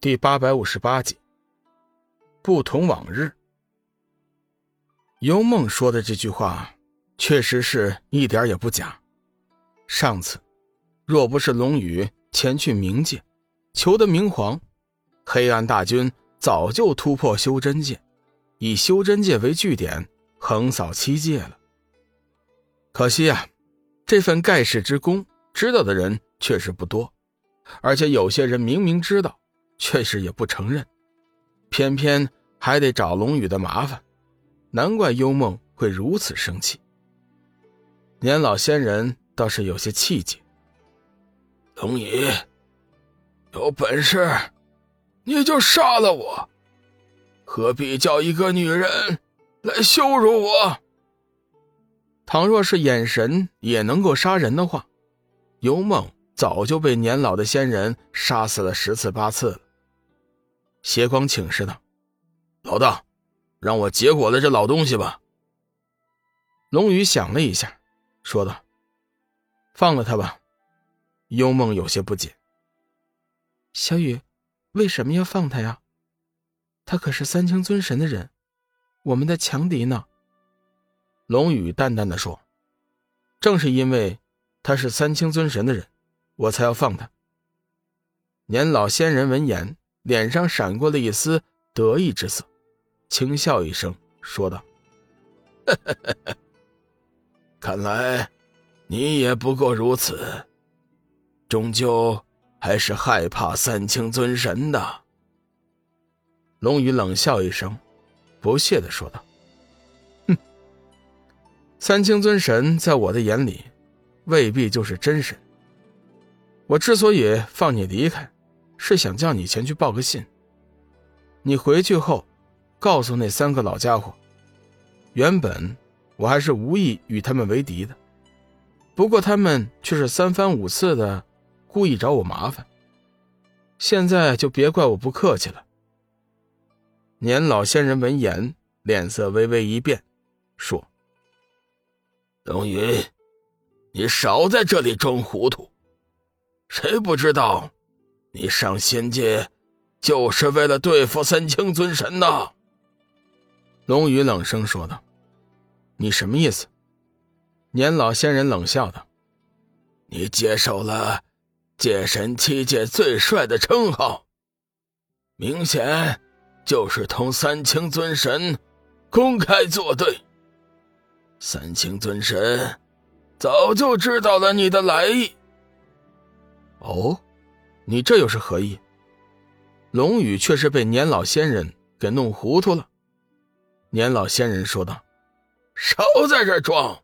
第八百五十八集，不同往日。幽梦说的这句话，确实是一点也不假。上次，若不是龙宇前去冥界，求得明皇，黑暗大军早就突破修真界，以修真界为据点，横扫七界了。可惜啊，这份盖世之功，知道的人确实不多，而且有些人明明知道。却是也不承认，偏偏还得找龙宇的麻烦，难怪幽梦会如此生气。年老仙人倒是有些气节。龙宇，有本事你就杀了我，何必叫一个女人来羞辱我？倘若是眼神也能够杀人的话，幽梦早就被年老的仙人杀死了十次八次了。邪光请示道：“老大，让我结果了这老东西吧。”龙宇想了一下，说道：“放了他吧。”幽梦有些不解：“小雨，为什么要放他呀？他可是三清尊神的人，我们的强敌呢。”龙宇淡淡的说：“正是因为他是三清尊神的人，我才要放他。”年老仙人闻言。脸上闪过了一丝得意之色，轻笑一声，说道：“看来你也不过如此，终究还是害怕三清尊神的。”龙宇冷笑一声，不屑的说道：“哼，三清尊神在我的眼里，未必就是真神。我之所以放你离开。”是想叫你前去报个信。你回去后，告诉那三个老家伙，原本我还是无意与他们为敌的，不过他们却是三番五次的故意找我麻烦。现在就别怪我不客气了。年老仙人闻言，脸色微微一变，说：“龙云，你少在这里装糊涂，谁不知道？”你上仙界，就是为了对付三清尊神呐！龙宇冷声说道：“你什么意思？”年老仙人冷笑道：“你接受了界神七界最帅的称号，明显就是同三清尊神公开作对。三清尊神早就知道了你的来意。”哦。你这又是何意？龙宇却是被年老仙人给弄糊涂了。年老仙人说道：“少在这装，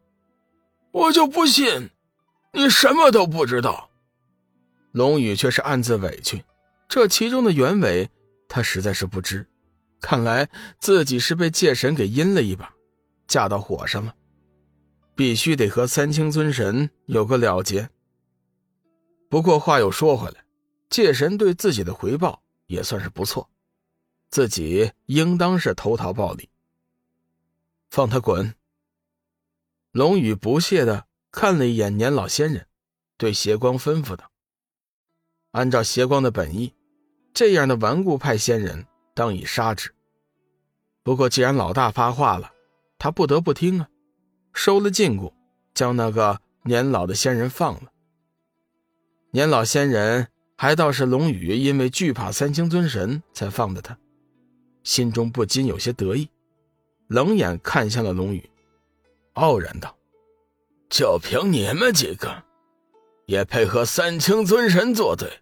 我就不信你什么都不知道。”龙宇却是暗自委屈，这其中的原委他实在是不知。看来自己是被界神给阴了一把，架到火上了，必须得和三清尊神有个了结。不过话又说回来。界神对自己的回报也算是不错，自己应当是投桃报李。放他滚！龙宇不屑的看了一眼年老仙人，对邪光吩咐道：“按照邪光的本意，这样的顽固派仙人当以杀之。不过既然老大发话了，他不得不听啊，收了禁锢，将那个年老的仙人放了。年老仙人。”还倒是龙宇因为惧怕三清尊神才放的他，心中不禁有些得意，冷眼看向了龙宇，傲然道：“就凭你们几个，也配和三清尊神作对，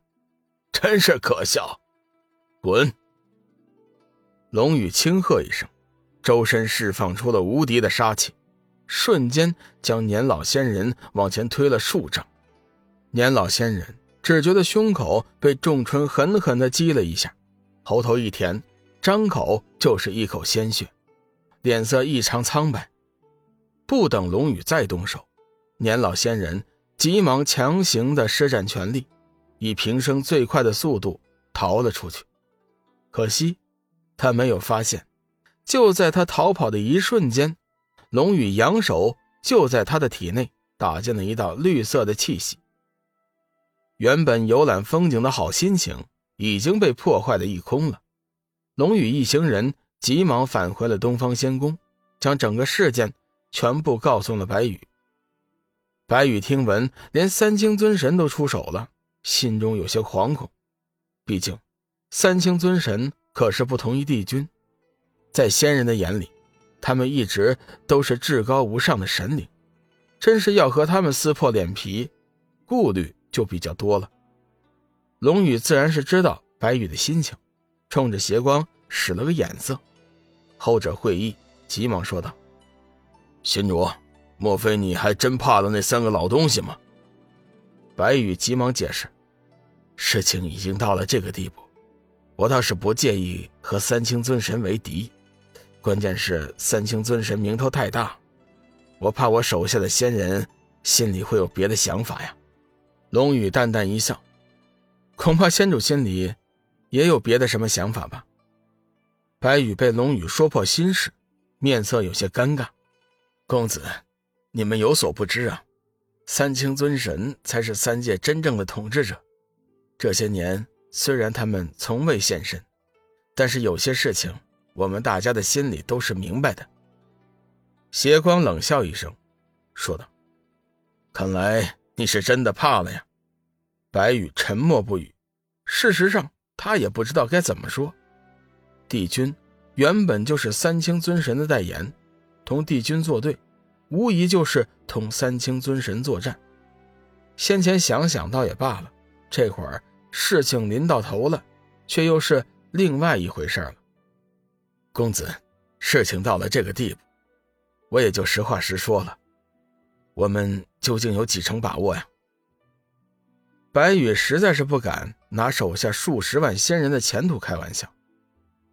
真是可笑！滚！”龙宇轻喝一声，周身释放出了无敌的杀气，瞬间将年老仙人往前推了数丈。年老仙人。只觉得胸口被仲春狠狠地击了一下，喉头一甜，张口就是一口鲜血，脸色异常苍白。不等龙宇再动手，年老仙人急忙强行的施展全力，以平生最快的速度逃了出去。可惜，他没有发现，就在他逃跑的一瞬间，龙宇扬手就在他的体内打进了一道绿色的气息。原本游览风景的好心情已经被破坏的一空了。龙宇一行人急忙返回了东方仙宫，将整个事件全部告诉了白羽。白羽听闻连三清尊神都出手了，心中有些惶恐。毕竟，三清尊神可是不同于帝君，在仙人的眼里，他们一直都是至高无上的神灵。真是要和他们撕破脸皮，顾虑就比较多了。龙宇自然是知道白羽的心情，冲着邪光使了个眼色。后者会意，急忙说道：“心主，莫非你还真怕了那三个老东西吗？”白羽急忙解释：“事情已经到了这个地步，我倒是不介意和三清尊神为敌，关键是三清尊神名头太大。”我怕我手下的仙人心里会有别的想法呀。龙宇淡淡一笑，恐怕仙主心里也有别的什么想法吧。白羽被龙宇说破心事，面色有些尴尬。公子，你们有所不知啊，三清尊神才是三界真正的统治者。这些年虽然他们从未现身，但是有些事情我们大家的心里都是明白的。邪光冷笑一声，说道：“看来你是真的怕了呀。”白羽沉默不语。事实上，他也不知道该怎么说。帝君原本就是三清尊神的代言，同帝君作对，无疑就是同三清尊神作战。先前想想倒也罢了，这会儿事情临到头了，却又是另外一回事了。公子，事情到了这个地步。我也就实话实说了，我们究竟有几成把握呀？白羽实在是不敢拿手下数十万仙人的前途开玩笑，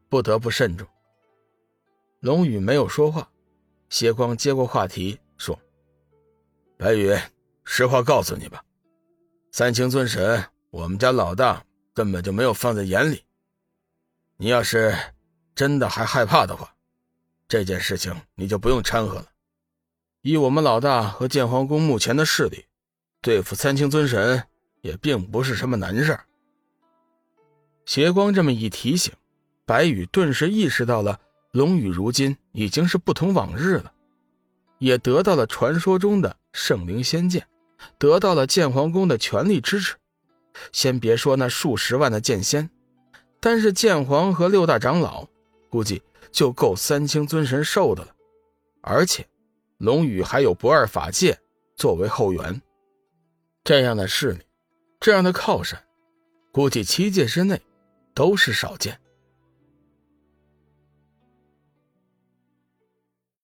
不得不慎重。龙宇没有说话，谢光接过话题说：“白羽，实话告诉你吧，三清尊神，我们家老大根本就没有放在眼里。你要是真的还害怕的话。”这件事情你就不用掺和了。以我们老大和剑皇宫目前的势力，对付三清尊神也并不是什么难事儿。邪光这么一提醒，白羽顿时意识到了龙宇如今已经是不同往日了，也得到了传说中的圣灵仙剑，得到了剑皇宫的全力支持。先别说那数十万的剑仙，单是剑皇和六大长老，估计。就够三清尊神受的了，而且龙宇还有不二法界作为后援，这样的势力，这样的靠山，估计七界之内都是少见。